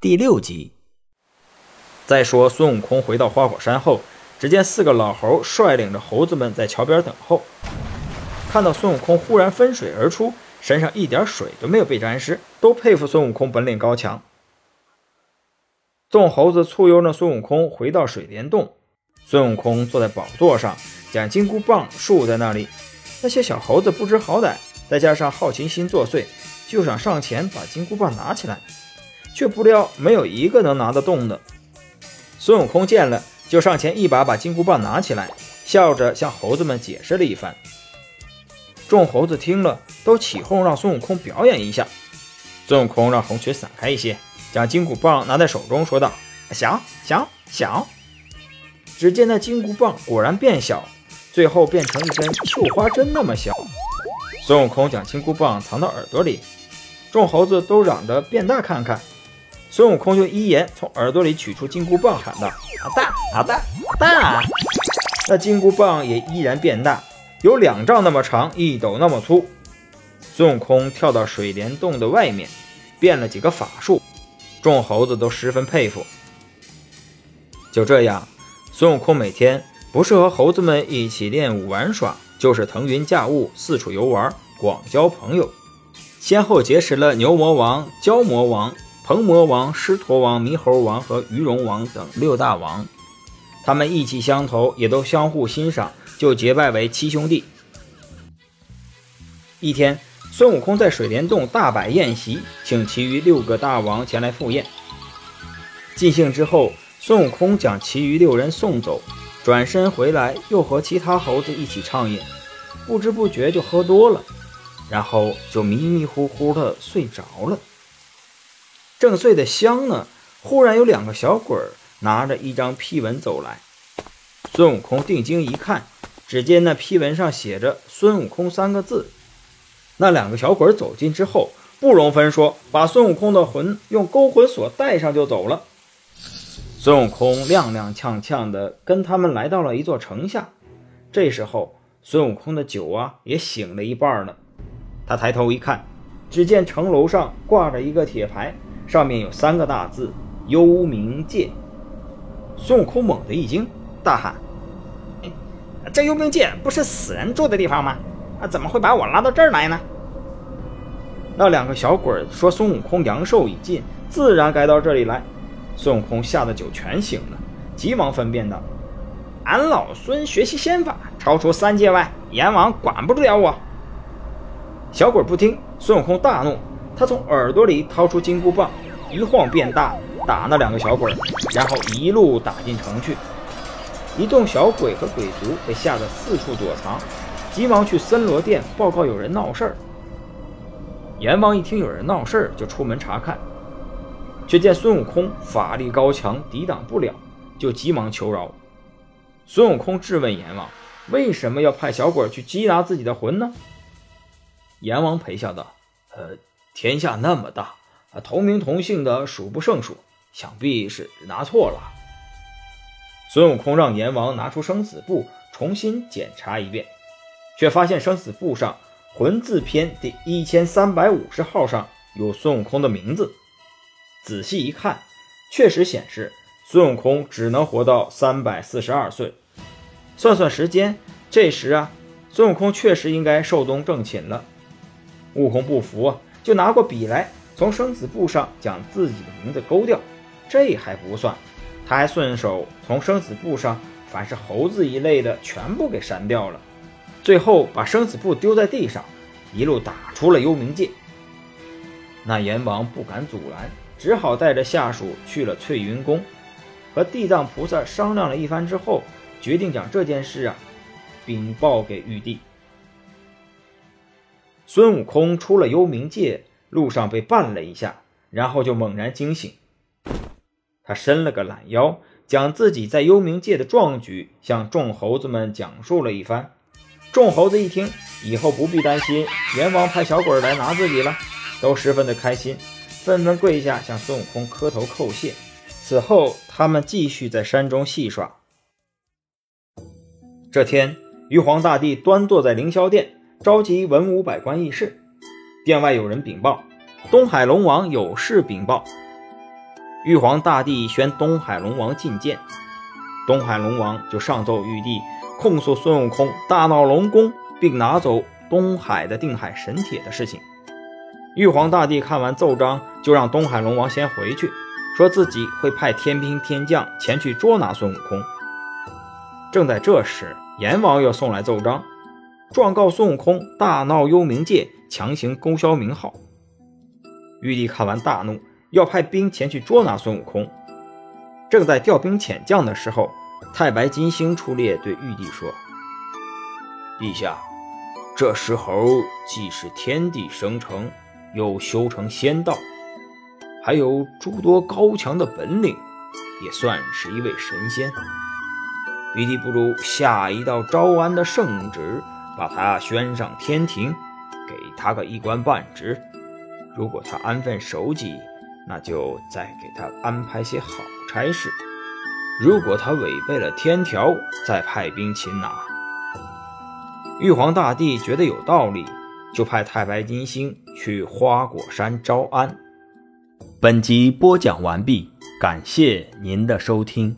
第六集。再说孙悟空回到花果山后，只见四个老猴率领着猴子们在桥边等候。看到孙悟空忽然分水而出，身上一点水都没有被沾湿，都佩服孙悟空本领高强。众猴子簇拥着孙悟空回到水帘洞，孙悟空坐在宝座上，将金箍棒竖在那里。那些小猴子不知好歹，再加上好奇心作祟，就想上前把金箍棒拿起来。却不料没有一个能拿得动的。孙悟空见了，就上前一把把金箍棒拿起来，笑着向猴子们解释了一番。众猴子听了，都起哄让孙悟空表演一下。孙悟空让红群散开一些，将金箍棒拿在手中，说道：“想想想。”只见那金箍棒果然变小，最后变成一根绣花针那么小。孙悟空将金箍棒藏到耳朵里，众猴子都嚷着变大看看。孙悟空就一言从耳朵里取出金箍棒，喊道：“好大，好大，大！”那金箍棒也依然变大，有两丈那么长，一斗那么粗。孙悟空跳到水帘洞的外面，变了几个法术，众猴子都十分佩服。就这样，孙悟空每天不是和猴子们一起练武玩耍，就是腾云驾雾，四处游玩，广交朋友，先后结识了牛魔王、蛟魔王。鹏魔王、狮驼王、猕猴王和鱼龙王等六大王，他们意气相投，也都相互欣赏，就结拜为七兄弟。一天，孙悟空在水帘洞大摆宴席，请其余六个大王前来赴宴。尽兴之后，孙悟空将其余六人送走，转身回来，又和其他猴子一起畅饮，不知不觉就喝多了，然后就迷迷糊糊的睡着了。正睡得香呢，忽然有两个小鬼儿拿着一张批文走来。孙悟空定睛一看，只见那批文上写着“孙悟空”三个字。那两个小鬼走近之后，不容分说，把孙悟空的魂用勾魂锁带上就走了。孙悟空踉踉跄跄地跟他们来到了一座城下。这时候，孙悟空的酒啊也醒了一半了。他抬头一看，只见城楼上挂着一个铁牌。上面有三个大字“幽冥界”。孙悟空猛地一惊，大喊：“这幽冥界不是死人住的地方吗？啊，怎么会把我拉到这儿来呢？”那两个小鬼说：“孙悟空阳寿已尽，自然该到这里来。”孙悟空吓得酒全醒了，急忙分辨道：“俺老孙学习仙法，超出三界外，阎王管不了我。”小鬼不听，孙悟空大怒。他从耳朵里掏出金箍棒，一晃变大，打那两个小鬼，然后一路打进城去。一众小鬼和鬼卒被吓得四处躲藏，急忙去森罗殿报告有人闹事儿。阎王一听有人闹事儿，就出门查看，却见孙悟空法力高强，抵挡不了，就急忙求饶。孙悟空质问阎王：“为什么要派小鬼去缉拿自己的魂呢？”阎王陪笑道：“呃。”天下那么大，啊，同名同姓的数不胜数，想必是拿错了。孙悟空让阎王拿出生死簿，重新检查一遍，却发现生死簿上魂字篇第一千三百五十号上有孙悟空的名字。仔细一看，确实显示孙悟空只能活到三百四十二岁。算算时间，这时啊，孙悟空确实应该寿终正寝了。悟空不服啊！就拿过笔来，从生死簿上将自己的名字勾掉。这还不算，他还顺手从生死簿上凡是猴子一类的全部给删掉了。最后把生死簿丢在地上，一路打出了幽冥界。那阎王不敢阻拦，只好带着下属去了翠云宫，和地藏菩萨商量了一番之后，决定将这件事啊禀报给玉帝。孙悟空出了幽冥界，路上被绊了一下，然后就猛然惊醒。他伸了个懒腰，将自己在幽冥界的壮举向众猴子们讲述了一番。众猴子一听，以后不必担心阎王派小鬼来拿自己了，都十分的开心，纷纷跪下向孙悟空磕头叩谢。此后，他们继续在山中戏耍。这天，玉皇大帝端坐在凌霄殿。召集文武百官议事，殿外有人禀报：东海龙王有事禀报。玉皇大帝宣东海龙王觐见，东海龙王就上奏玉帝，控诉孙悟空大闹龙宫，并拿走东海的定海神铁的事情。玉皇大帝看完奏章，就让东海龙王先回去，说自己会派天兵天将前去捉拿孙悟空。正在这时，阎王又送来奏章，状告孙悟空大闹幽冥界，强行勾销名号。玉帝看完大怒。要派兵前去捉拿孙悟空。正在调兵遣将的时候，太白金星出列对玉帝说：“陛下，这石猴既是天地生成，又修成仙道，还有诸多高强的本领，也算是一位神仙。玉帝不如下一道招安的圣旨，把他宣上天庭，给他个一官半职。如果他安分守己。”那就再给他安排些好差事。如果他违背了天条，再派兵擒拿。玉皇大帝觉得有道理，就派太白金星去花果山招安。本集播讲完毕，感谢您的收听。